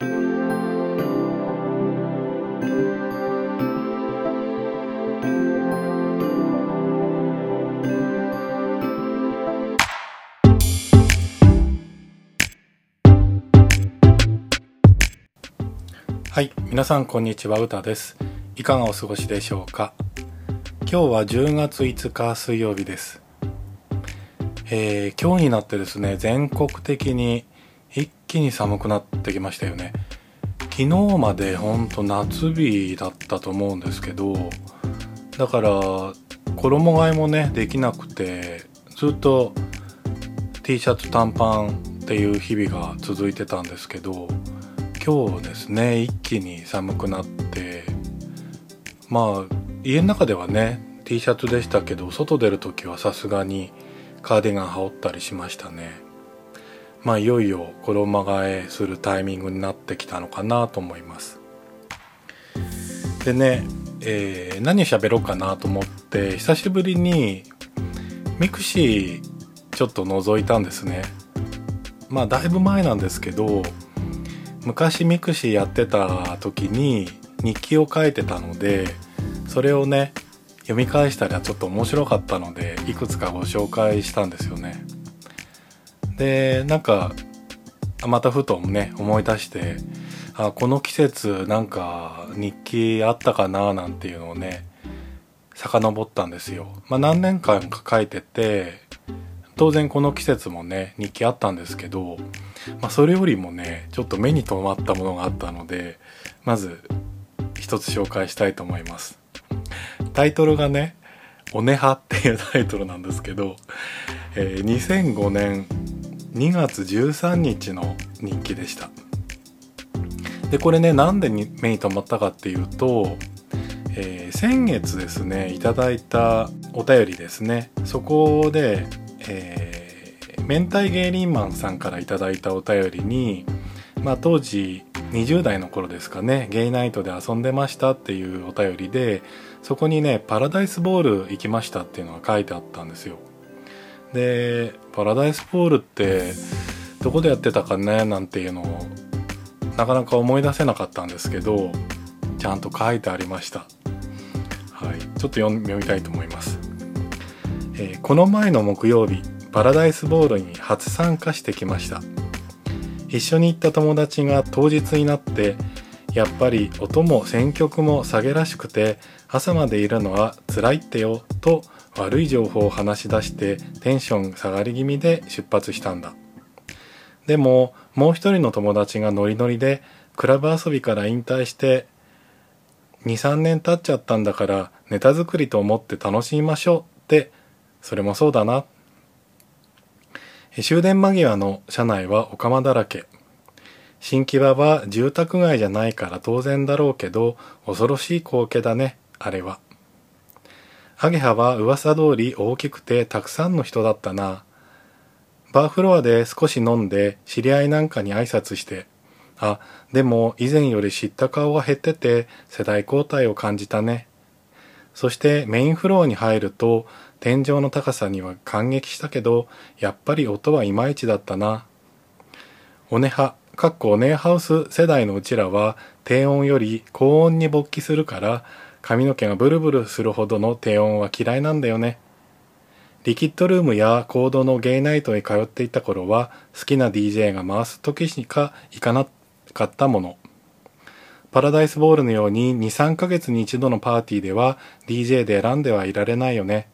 はい皆さんこんにちはうたです。いかがお過ごしでしょうか？今日は10月5日水曜日です。えー、今日になってですね全国的に気に寒くなってきましたよね。昨日までほんと夏日だったと思うんですけどだから衣替えもねできなくてずっと T シャツ短パンっていう日々が続いてたんですけど今日ですね一気に寒くなってまあ家の中ではね T シャツでしたけど外出る時はさすがにカーディガン羽織ったりしましたね。まあいよいよ衣替えするタイミングになってきたのかなと思います。でね、えー、何喋ろうかなと思って久しぶりに mixiちょっと覗いたんですね。まあだいぶ前なんですけど昔 mixi やってた時に日記を書いてたのでそれをね読み返したらちょっと面白かったのでいくつかご紹介したんですよでなんかまたふとね思い出してあこの季節なんか日記あったかななんていうのをね遡ったんですよ。まあ何年間か書いてて当然この季節もね日記あったんですけど、まあ、それよりもねちょっと目に留まったものがあったのでまず一つ紹介したいと思います。タイトルがね「おねは」っていうタイトルなんですけど、えー、2005年2月13日の日記でした。でこれねなんでに目に留まったかっていうと、えー、先月ですねいただいたお便りですね。そこでえー、明太芸人マンさんから頂いたお便りに、まあ、当時20代の頃ですかねゲイナイトで遊んでましたっていうお便りでそこにねパラダイスボール行きましたっていうのが書いてあったんですよ。でパラダイスボールってどこでやってたかねなんていうのをなかなか思い出せなかったんですけどちゃんと書いてありました。はい。ちょっと読みたいと思います。えー、この前の木曜日パラダイスボールに初参加してきました。一緒に行った友達が当日になってやっぱり音も選曲も下げらしくて朝までいるのは辛いってよと悪い情報を話し出してテンション下がり気味で出発したんだでももう一人の友達がノリノリでクラブ遊びから引退して23年経っちゃったんだからネタ作りと思って楽しみましょうってそれもそうだな。終電間際の車内はお釜だらけ。新木場は住宅街じゃないから当然だろうけど、恐ろしい光景だね、あれは。アゲハは噂通り大きくてたくさんの人だったな。バーフロアで少し飲んで知り合いなんかに挨拶して、あ、でも以前より知った顔が減ってて世代交代を感じたね。そしてメインフロアに入ると天井の高さには感激したけど、やっぱり音はいまいちだったな。オネハ、かっこオネハウス世代のうちらは低音より高音に勃起するから髪の毛がブルブルするほどの低音は嫌いなんだよね。リキッドルームやコードのゲイナイトに通っていた頃は好きな DJ が回す時しか行かなかったもの。パラダイスボールのように2、3ヶ月に一度のパーティーでは DJ で選んではいられないよね。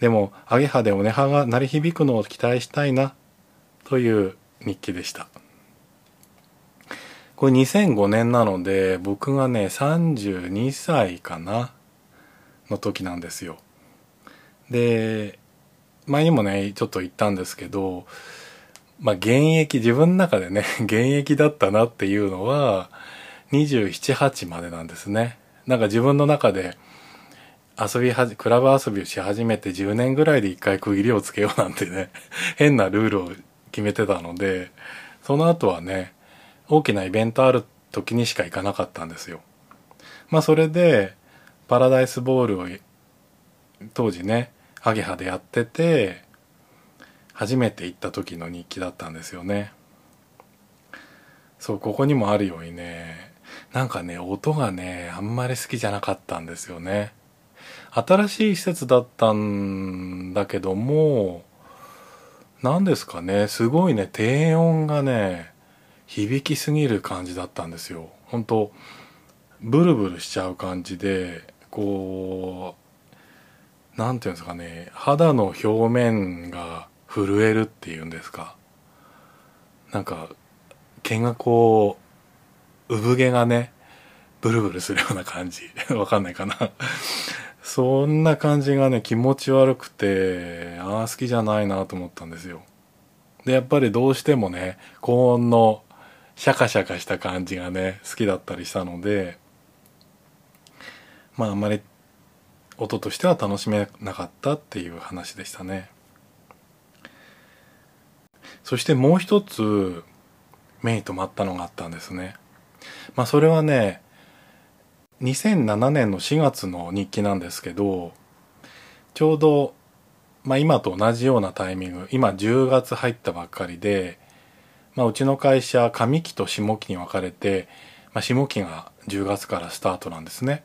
でも、アゲハでオネハが鳴り響くのを期待したいな、という日記でした。これ2005年なので、僕がね、32歳かな、の時なんですよ。で、前にもね、ちょっと言ったんですけど、まあ、現役、自分の中でね、現役だったなっていうのは、27、8までなんですね。なんか自分の中で、遊びはじ、クラブ遊びをし始めて10年ぐらいで一回区切りをつけようなんてね、変なルールを決めてたので、その後はね、大きなイベントある時にしか行かなかったんですよ。まあそれで、パラダイスボールを当時ね、アゲハでやってて、初めて行った時の日記だったんですよね。そう、ここにもあるようにね、なんかね、音がね、あんまり好きじゃなかったんですよね。新しい施設だったんだけども、何ですかね、すごいね、低音がね、響きすぎる感じだったんですよ。本当ブルブルしちゃう感じで、こう、なんていうんですかね、肌の表面が震えるっていうんですか。なんか、毛がこう、産毛がね、ブルブルするような感じ。わかんないかなそんな感じがね、気持ち悪くて、ああ、好きじゃないなと思ったんですよ。で、やっぱりどうしてもね、高音のシャカシャカした感じがね、好きだったりしたので、まああまり音としては楽しめなかったっていう話でしたね。そしてもう一つ目に留まったのがあったんですね。まあそれはね、2007年の4月の日記なんですけど、ちょうど、まあ今と同じようなタイミング、今10月入ったばっかりで、まあうちの会社上期と下期に分かれて、まあ下期が10月からスタートなんですね。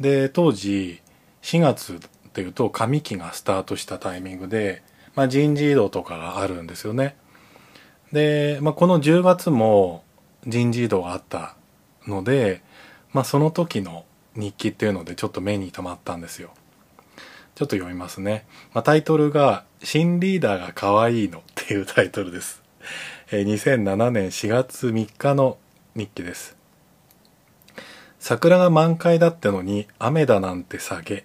で、当時4月っていうと上期がスタートしたタイミングで、まあ人事異動とかがあるんですよね。で、まあこの10月も人事異動があったので、まあその時の日記っていうのでちょっと目に留まったんですよ。ちょっと読みますね。まあ、タイトルが、新リーダーが可愛いのっていうタイトルです。えー、2007年4月3日の日記です。桜が満開だってのに雨だなんて下げ。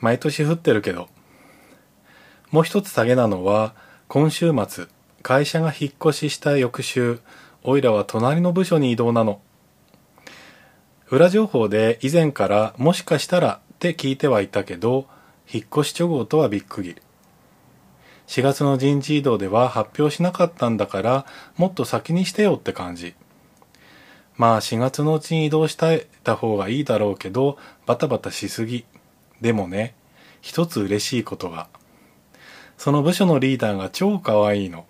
毎年降ってるけど。もう一つ下げなのは、今週末、会社が引っ越しした翌週、おいらは隣の部署に移動なの。裏情報で以前からもしかしたらって聞いてはいたけど、引っ越し直後とはびっくり。4月の人事異動では発表しなかったんだから、もっと先にしてよって感じ。まあ4月のうちに移動した方がいいだろうけど、バタバタしすぎ。でもね、一つ嬉しいことが。その部署のリーダーが超可愛いの。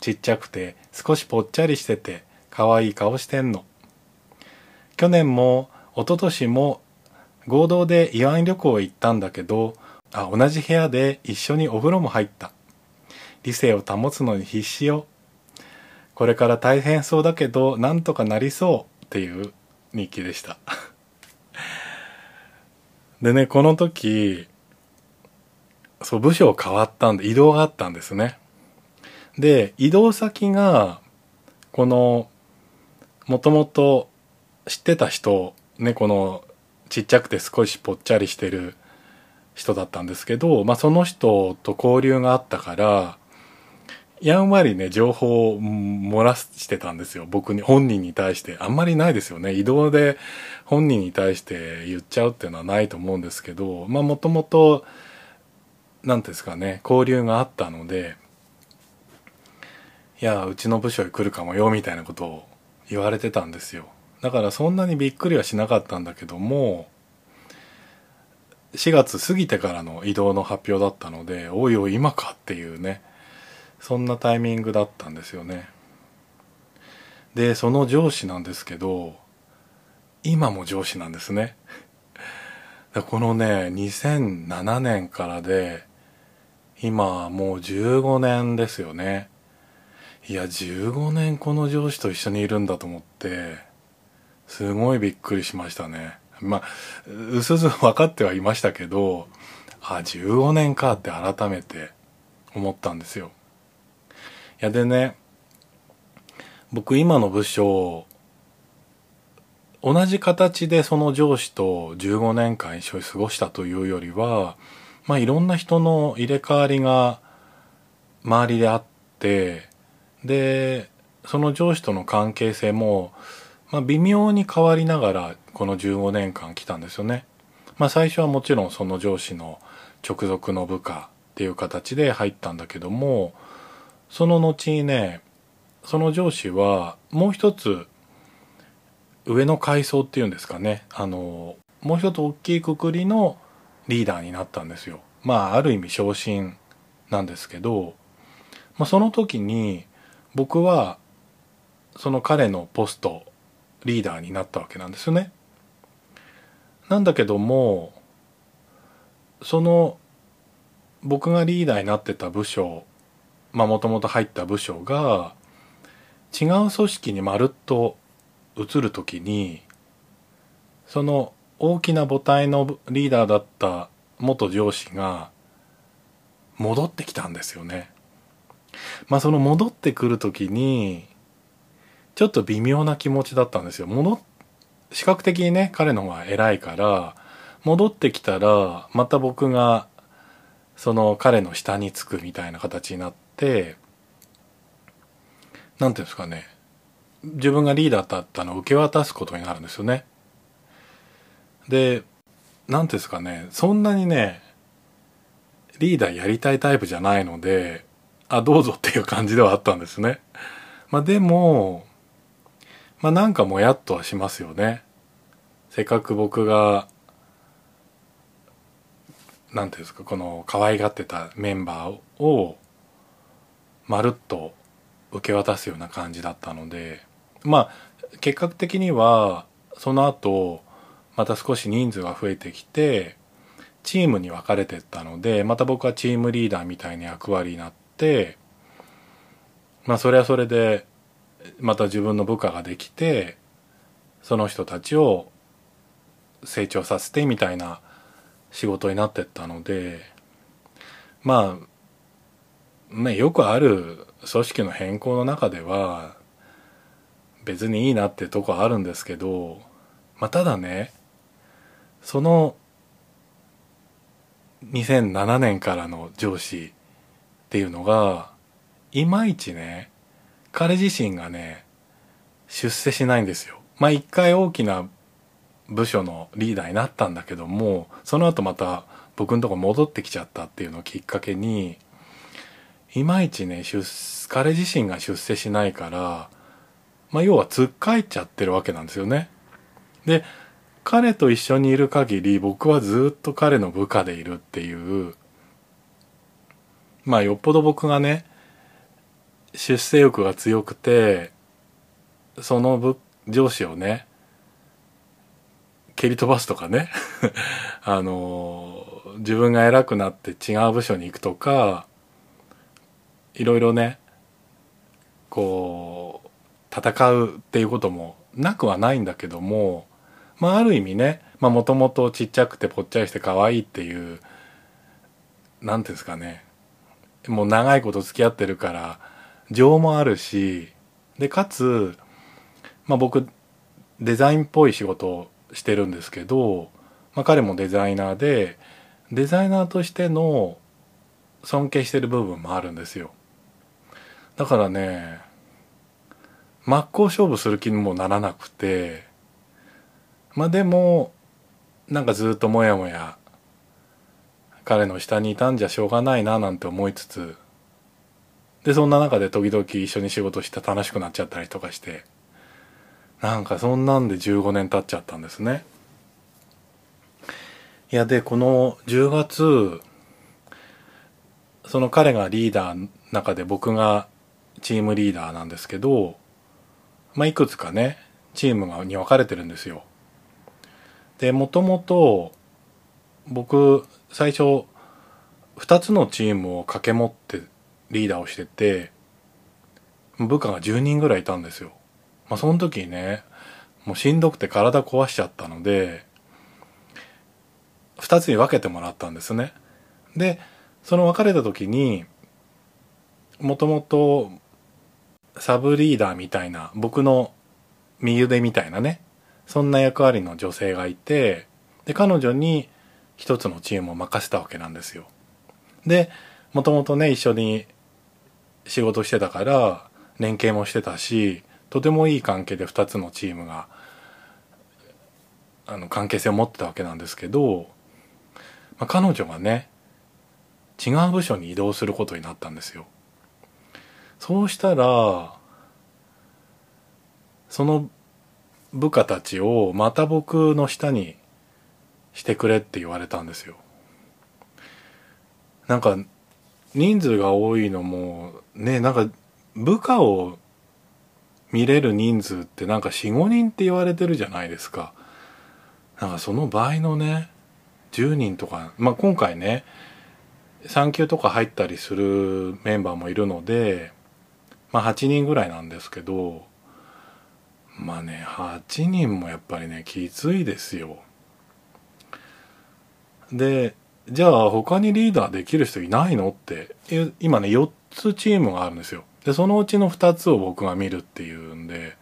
ちっちゃくて、少しぽっちゃりしてて、可愛い顔してんの。去年も一昨年も合同で慰安旅行行ったんだけど、あ、同じ部屋で一緒にお風呂も入った。理性を保つのに必死よ。これから大変そうだけど、なんとかなりそうっていう日記でした。でね、この時、そう、部署変わったんで、移動があったんですね。で、移動先が、この、もともと知ってた人、ね、このちっちゃくて少しぽっちゃりしてる人だったんですけど、まあ、その人と交流があったから、やんわりね、情報を漏らしてたんですよ。僕に、本人に対して。あんまりないですよね。移動で本人に対して言っちゃうっていうのはないと思うんですけど、まあもともと、なんですかね、交流があったので、いや、うちの部署へ来るかもよ、みたいなことを言われてたんですよ。だからそんなにびっくりはしなかったんだけども4月過ぎてからの移動の発表だったのでおいおい今かっていうねそんなタイミングだったんですよねでその上司なんですけど今も上司なんですねこのね2007年からで今もう15年ですよねいや15年この上司と一緒にいるんだと思ってすごいびっくりしましたね。まあ、うすうす分かってはいましたけど、あ、15年かって改めて思ったんですよ。やでね、僕今の部署、同じ形でその上司と15年間一緒に過ごしたというよりは、まあいろんな人の入れ替わりが周りであって、で、その上司との関係性も、まあ、微妙に変わりながらこの15年間来たんですよね。まあ、最初はもちろんその上司の直属の部下っていう形で入ったんだけどもその後にねその上司はもう一つ上の階層っていうんですかねあのもう一つ大きいくくりのリーダーになったんですよ。まあある意味昇進なんですけど、まあ、その時に僕はその彼のポストリーダーになったわけなんですよね。なんだけどもその僕がリーダーになってた部署もともと入った部署が違う組織にまるっと移る時にその大きな母体のリーダーだった元上司が戻ってきたんですよね。まあその戻ってくる時にちょっと微妙な気持ちだったんですよ。戻視覚的にね彼の方が偉いから戻ってきたらまた僕がその彼の下につくみたいな形になって何ていうんですかね自分がリーダーだったのを受け渡すことになるんですよね。で何ていうんですかねそんなにねリーダーやりたいタイプじゃないのであどうぞっていう感じではあったんですね。まあでもまあなんかもやっとはしますよね。せっかく僕がなんていうんですかこの可愛がってたメンバーをまるっと受け渡すような感じだったのでまあ結果的にはその後また少し人数が増えてきてチームに分かれてったのでまた僕はチームリーダーみたいな役割になってまあそれはそれでまた自分の部下ができてその人たちを成長させてみたいな仕事になってったのでまあねよくある組織の変更の中では別にいいなってとこあるんですけど、まあ、ただねその2007年からの上司っていうのがいまいちね彼自身がね出世しないんですよ。まあ一回大きな部署のリーダーになったんだけどもその後また僕のとこ戻ってきちゃったっていうのをきっかけにいまいちね彼自身が出世しないからまあ要は突っかえちゃってるわけなんですよね。で彼と一緒にいる限り僕はずっと彼の部下でいるっていうまあよっぽど僕がね出世欲が強くてその上司をね蹴り飛ばすとかね あの自分が偉くなって違う部署に行くとかいろいろねこう戦うっていうこともなくはないんだけどもまあある意味ねもともとちっちゃくてぽっちゃりして可愛いっていう何ていうんですかねもう長いこと付き合ってるから情もあるしでかつ、まあ、僕デザインっぽい仕事をしてるんですけど、まあ、彼もデザイナーでデザイナーとしての尊敬してる部分もあるんですよ。だからね真っ向勝負する気にもならなくてまあでもなんかずっともやもや彼の下にいたんじゃしょうがないななんて思いつつでそんな中で時々一緒に仕事して楽しくなっちゃったりとかしてなんかそんなんで15年経っちゃったんですね。いやでこの10月その彼がリーダーの中で僕がチームリーダーなんですけど、まあ、いくつかねチームがに分かれてるんですよ。でもともと僕最初2つのチームを掛け持ってリーダーをしてて部下が10人ぐらいいたんですよ。まあ、その時にねもうしんどくて体壊しちゃったので2つに分けてもらったんですねでその別れた時にもともとサブリーダーみたいな僕の右腕みたいなねそんな役割の女性がいてで彼女に一つのチームを任せたわけなんですよでもともとね一緒に仕事してたから連携もしてたしとてもいい関係で2つのチームがあの関係性を持ってたわけなんですけど、まあ、彼女がね違う部署に移動することになったんですよ。そうしたらその部下たちをまた僕の下にしてくれって言われたんですよ。なんか人数が多いのもねなんか部下を見れる人数ってなんか4、5人って言われてるじゃないですか。なんかその倍のね、10人とか、まあ今回ね、産休とか入ったりするメンバーもいるので、まあ8人ぐらいなんですけど、まあね、8人もやっぱりね、きついですよ。で、じゃあ他にリーダーできる人いないのって、今ね、4つチームがあるんですよ。で、そのうちの2つを僕が見るっていうんで、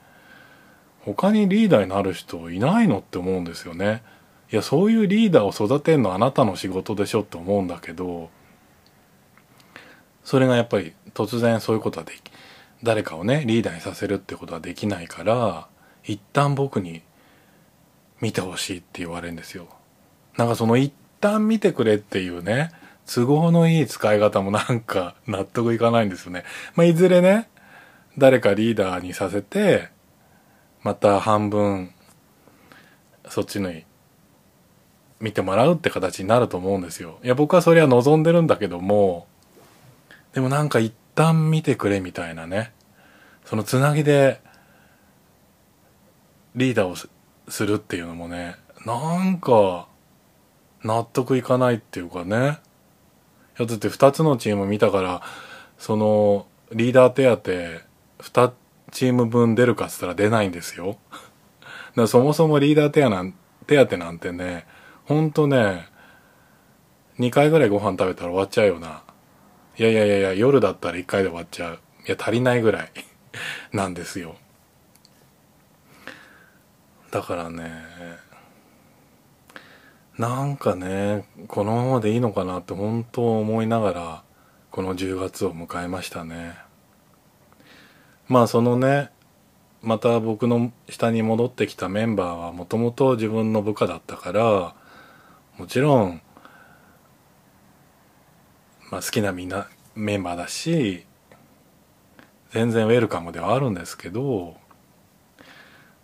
他にリーダーになる人いないのって思うんですよね。いや、そういうリーダーを育てるのあなたの仕事でしょって思うんだけど、それがやっぱり突然そういうことはでき、誰かをね、リーダーにさせるってことはできないから、一旦僕に見てほしいって言われるんですよ。なんかその一旦見てくれっていうね、都合のいい使い方もなんか納得いかないんですよね。まあ、いずれね、誰かリーダーにさせて、また半分、そっちに見てもらうって形になると思うんですよ。いや、僕はそれは望んでるんだけども、でもなんか一旦見てくれみたいなね。そのつなぎで、リーダーをするっていうのもね、なんか、納得いかないっていうかね。いや、だって2つのチーム見たから、その、リーダー手当、2チーム分出るかっつったら出ないんですよ。だそもそもリーダー手当なん手当なんてね、ほんとね、2回ぐらいご飯食べたら終わっちゃうよな。いやいやいやいや、夜だったら1回で終わっちゃう。いや、足りないぐらい なんですよ。だからね、なんかねこのままでいいのかなって本当思いながらこの10月を迎えましたねまあそのねまた僕の下に戻ってきたメンバーはもともと自分の部下だったからもちろん、まあ、好きなみんなメンバーだし全然ウェルカムではあるんですけど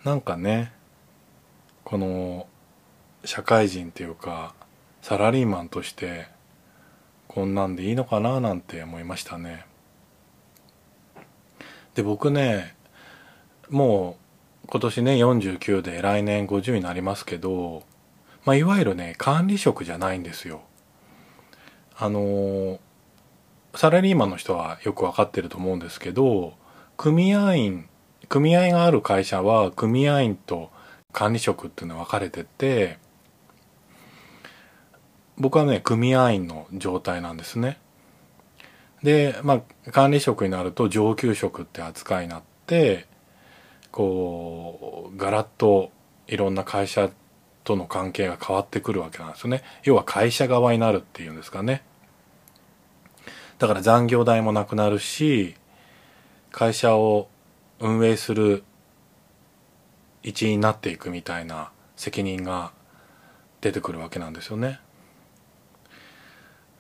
なんかねこの社会人っていうかサラリーマンとしてこんなんでいいのかななんて思いましたね。で僕ねもう今年ね49で来年50になりますけどまあいわゆるね管理職じゃないんですよ。あのサラリーマンの人はよく分かってると思うんですけど組合員組合がある会社は組合員と管理職っていうのは分かれてて僕はね、組合員の状態なんですね。で、まあ、管理職になると上級職って扱いになって、こう、ガラッといろんな会社との関係が変わってくるわけなんですよね。要は会社側になるっていうんですかね。だから残業代もなくなるし、会社を運営する一員になっていくみたいな責任が出てくるわけなんですよね。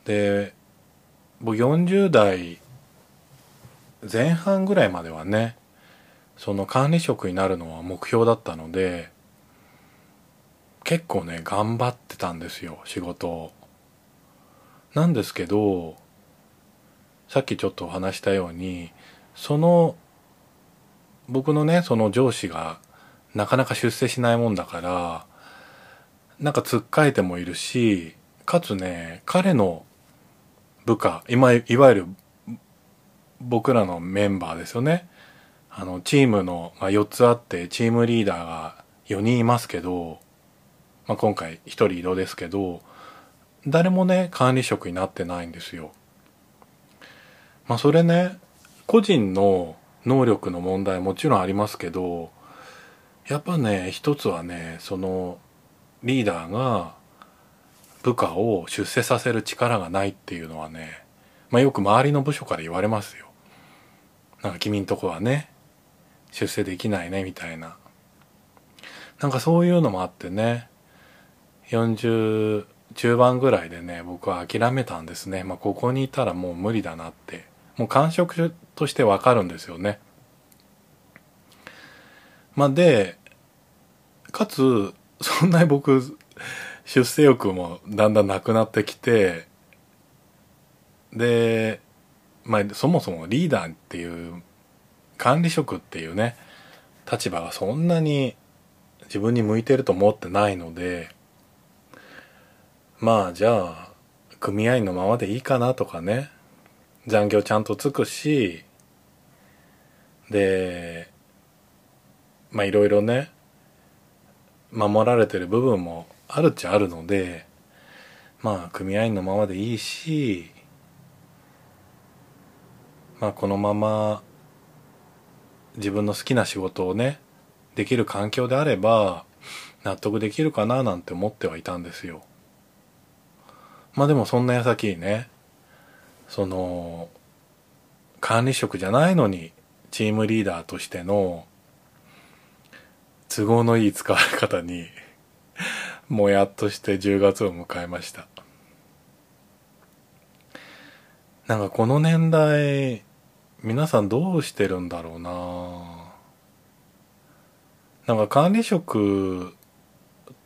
で僕40代前半ぐらいまではねその管理職になるのは目標だったので結構ね頑張ってたんですよ仕事を。なんですけどさっきちょっとお話したようにその僕のねその上司がなかなか出世しないもんだからなんかつっかえてもいるしかつね彼の部下今いわゆる僕らのメンバーですよねあのチームの、まあ、4つあってチームリーダーが4人いますけど、まあ、今回1人移動ですけど誰もね管理職になってないんですよ。まあそれね個人の能力の問題もちろんありますけどやっぱね一つはねそのリーダーが部下を出世させる力がないっていうのはね、まあ、よく周りの部署から言われますよ。なんか君んとこはね、出世できないねみたいな。なんかそういうのもあってね、40中盤ぐらいでね、僕は諦めたんですね。まあここにいたらもう無理だなって。もう感触としてわかるんですよね。まあで、かつ、そんなに僕、出世欲もだんだんなくなってきてでまあそもそもリーダーっていう管理職っていうね立場がそんなに自分に向いてると思ってないのでまあじゃあ組合のままでいいかなとかね。残業ちゃんとつくし。でまあいろいろね守られてる部分もあるっちゃあるのでまあ組合員のままでいいしまあこのまま自分の好きな仕事をねできる環境であれば納得できるかななんて思ってはいたんですよ。まあでもそんな矢先にねその管理職じゃないのにチームリーダーとしての都合のいい使われ方にもやっとして10月を迎えました。なんかこの年代皆さんどうしてるんだろうな。なんか管理職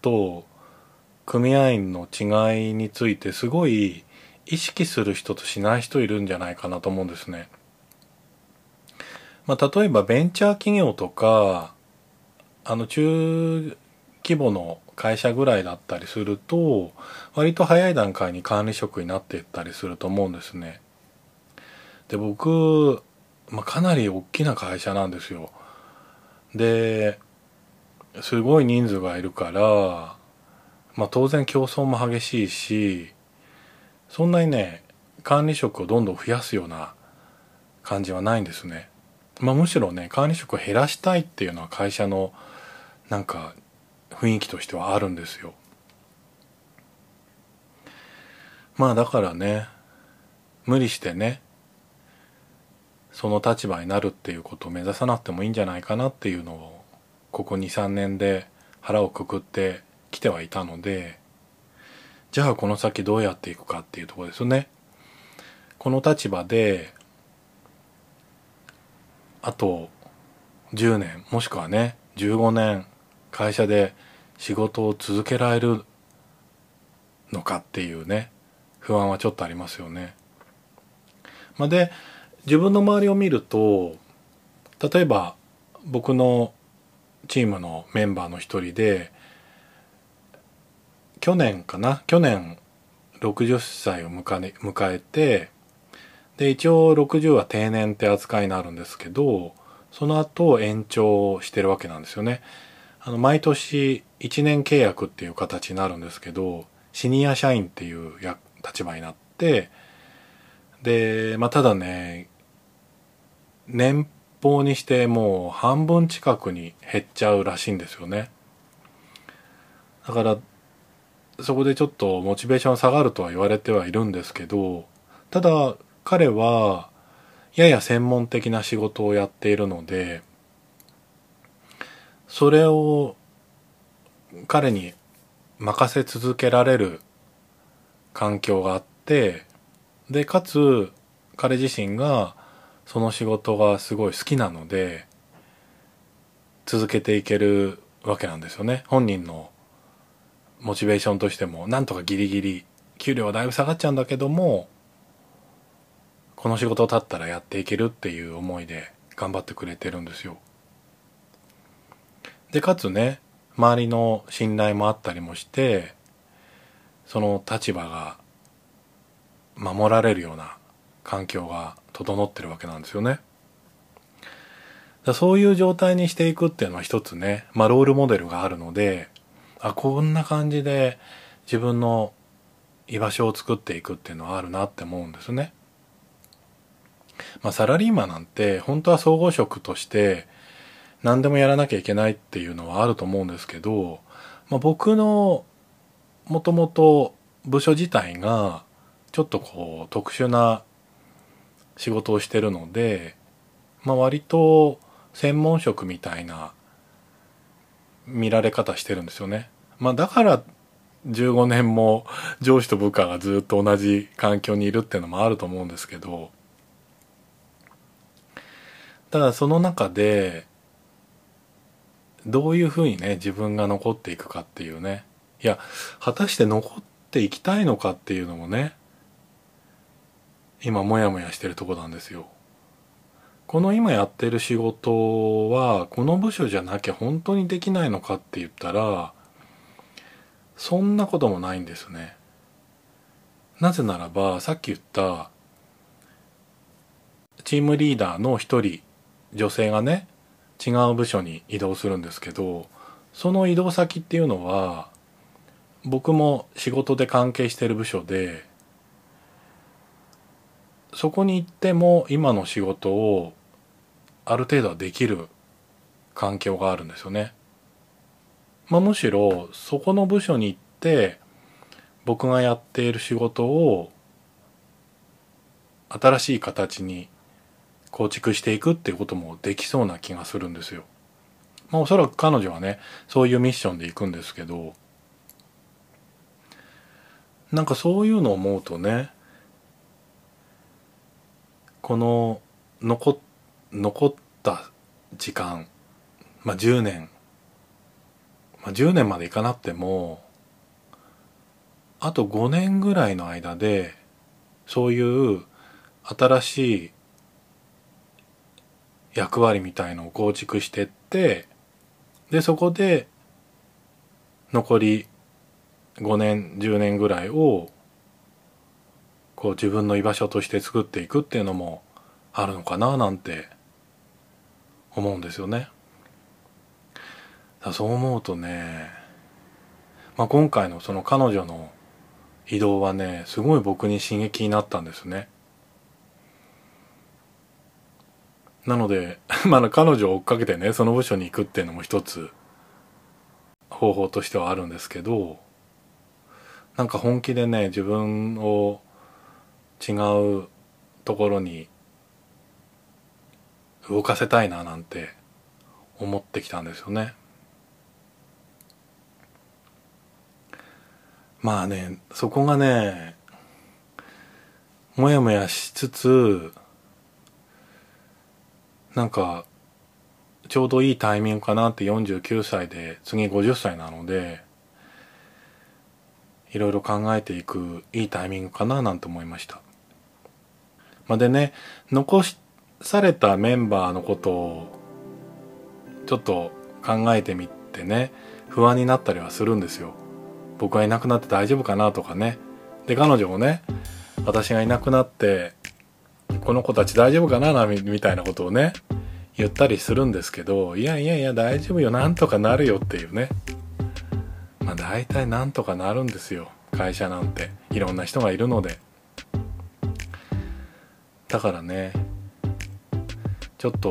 と組合員の違いについてすごい意識する人としない人いるんじゃないかなと思うんですね。まあ、例えばベンチャー企業とかあの中規模の会社ぐらいだったりすると割と早い段階に管理職になっていったりすると思うんですね。で僕、まあ、かなり大きな会社なんですよ。ですごい人数がいるから、まあ、当然競争も激しいしそんなにね管理職をどんどん増やすような感じはないんですね。まあ、むしろね管理職を減らしたいっていうのは会社のなんか雰囲気としてはあるんですよ。まあだからね無理してねその立場になるっていうことを目指さなくてもいいんじゃないかなっていうのをここ23年で腹をくくってきてはいたのでじゃあこの先どうやっていくかっていうところですよね。この立場であと10年もしくはね15年会社で仕事を続けられるのかっていうね不安はちょっとありますよね。まあ、で自分の周りを見ると例えば僕のチームのメンバーの一人で去年かな？去年60歳を迎えてで一応60は定年って扱いになるんですけどその後延長してるわけなんですよね。あの毎年1年契約っていう形になるんですけどシニア社員っていう立場になってで、まあ、ただね年俸にしてもう半分近くに減っちゃうらしいんですよね。だからそこでちょっとモチベーション下がるとは言われてはいるんですけどただ彼はやや専門的な仕事をやっているのでそれを彼に任せ続けられる環境があってでかつ彼自身がその仕事がすごい好きなので続けていけるわけなんですよね。本人のモチベーションとしてもなんとかギリギリ給料はだいぶ下がっちゃうんだけどもこの仕事を立ったらやっていけるっていう思いで頑張ってくれてるんですよ。でかつね周りの信頼もあったりもしてその立場が守られるような環境が整ってるわけなんですよね。そういう状態にしていくっていうのは一つね、まあ、ロールモデルがあるのであこんな感じで自分の居場所を作っていくっていうのはあるなって思うんですね。まあ、サラリーマンなんて本当は総合職として何でもやらなきゃいけないっていうのはあると思うんですけど、まあ、僕のもともと部署自体がちょっとこう特殊な仕事をしてるので、まあ、割と専門職みたいな見られ方してるんですよね。まあだから15年も上司と部下がずっと同じ環境にいるっていうのもあると思うんですけどただその中でどういうふうにね自分が残っていくかっていうねいや果たして残っていきたいのかっていうのもね今モヤモヤしてるとこなんですよ。この今やってる仕事はこの部署じゃなきゃ本当にできないのかって言ったらそんなこともないんですね。なぜならばさっき言ったチームリーダーの一人女性がね違う部署に移動するんですけどその移動先っていうのは僕も仕事で関係してる部署でそこに行っても今の仕事をある程度はできる環境があるんですよね。まあ、むしろそこの部署に行って僕がやっている仕事を新しい形に構築していくっていうこともできそうな気がするんですよ。まあおそらく彼女はねそういうミッションで行くんですけどなんかそういうのを思うとねこの残っ残った時間まあ10年まあ10年までいかなくてもあと5年ぐらいの間でそういう新しい役割みたいのを構築してってでそこで残り5年10年ぐらいをこう自分の居場所として作っていくっていうのもあるのかななんて思うんですよね。そう思うとね、まあ、今回のその彼女の移動はねすごい僕に刺激になったんですね。なので、まあ、彼女を追っかけてね、その部署に行くっていうのも一つ方法としてはあるんですけど、なんか本気でね、自分を違うところに動かせたいななんて思ってきたんですよね。まあね、そこがね、もやもやしつつ、なんかちょうどいいタイミングかなって49歳で次50歳なのでいろいろ考えていくいいタイミングかななんて思いました。ま、でね残しされたメンバーのことをちょっと考えてみてね不安になったりはするんですよ。僕がいなくなって大丈夫かなとかね。で彼女もね私がいなくなってこの子たち大丈夫かなみたいなことをね言ったりするんですけどいやいやいや大丈夫よなんとかなるよっていうねまあ大体なんとかなるんですよ会社なんていろんな人がいるのでだからねちょっと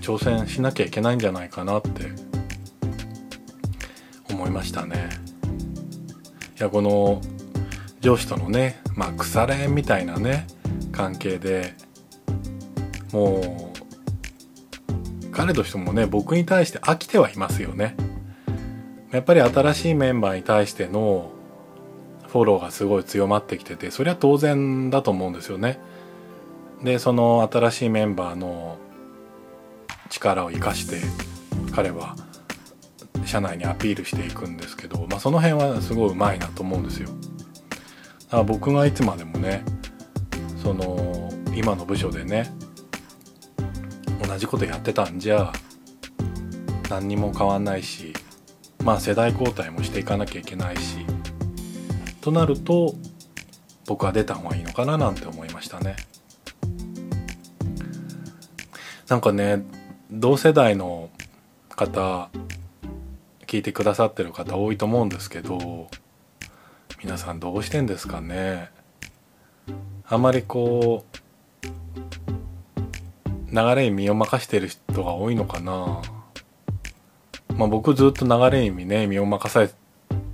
挑戦しなきゃいけないんじゃないかなって思いましたね。いやこの上司とのねまあ腐れみたいなね関係でもう彼としてもね僕に対して飽きてはいますよね。やっぱり新しいメンバーに対してのフォローがすごい強まってきててそれは当然だと思うんですよね。でその新しいメンバーの力を生かして彼は社内にアピールしていくんですけど、まあ、その辺はすごいうまいなと思うんですよ。だから僕がいつまでもねその今の部署でね同じことやってたんじゃ何にも変わんないしまあ世代交代もしていかなきゃいけないしとなると僕は出た方がいいのかななんて思いましたね。なんかね同世代の方聞いてくださってる方多いと思うんですけど皆さんどうしてんですかね。あまりこう流れに身を任してる人が多いのかな。まあ僕ずっと流れにね身を任せ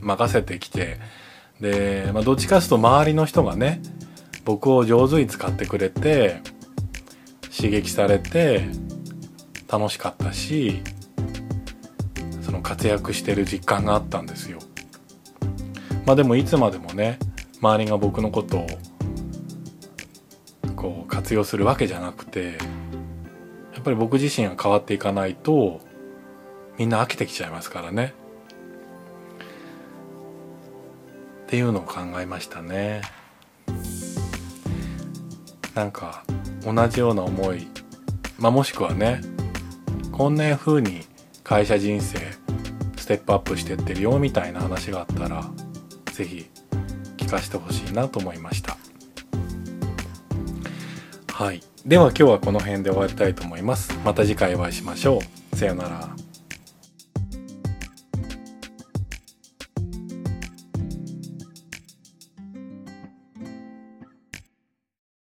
任せてきてで、まあ、どっちかというと周りの人がね僕を上手に使ってくれて刺激されて楽しかったしその活躍してる実感があったんですよ。まあでもいつまでもね周りが僕のことをこう活用するわけじゃなくてやっぱり僕自身が変わっていかないとみんな飽きてきちゃいますからね。っていうのを考えましたね。なんか同じような思い、まあ、もしくはねこんな風に会社人生ステップアップしてってるよみたいな話があったら是非聞かせてほしいなと思いました。はい。では今日はこの辺で終わりたいと思います。また次回お会いしましょう。さようなら。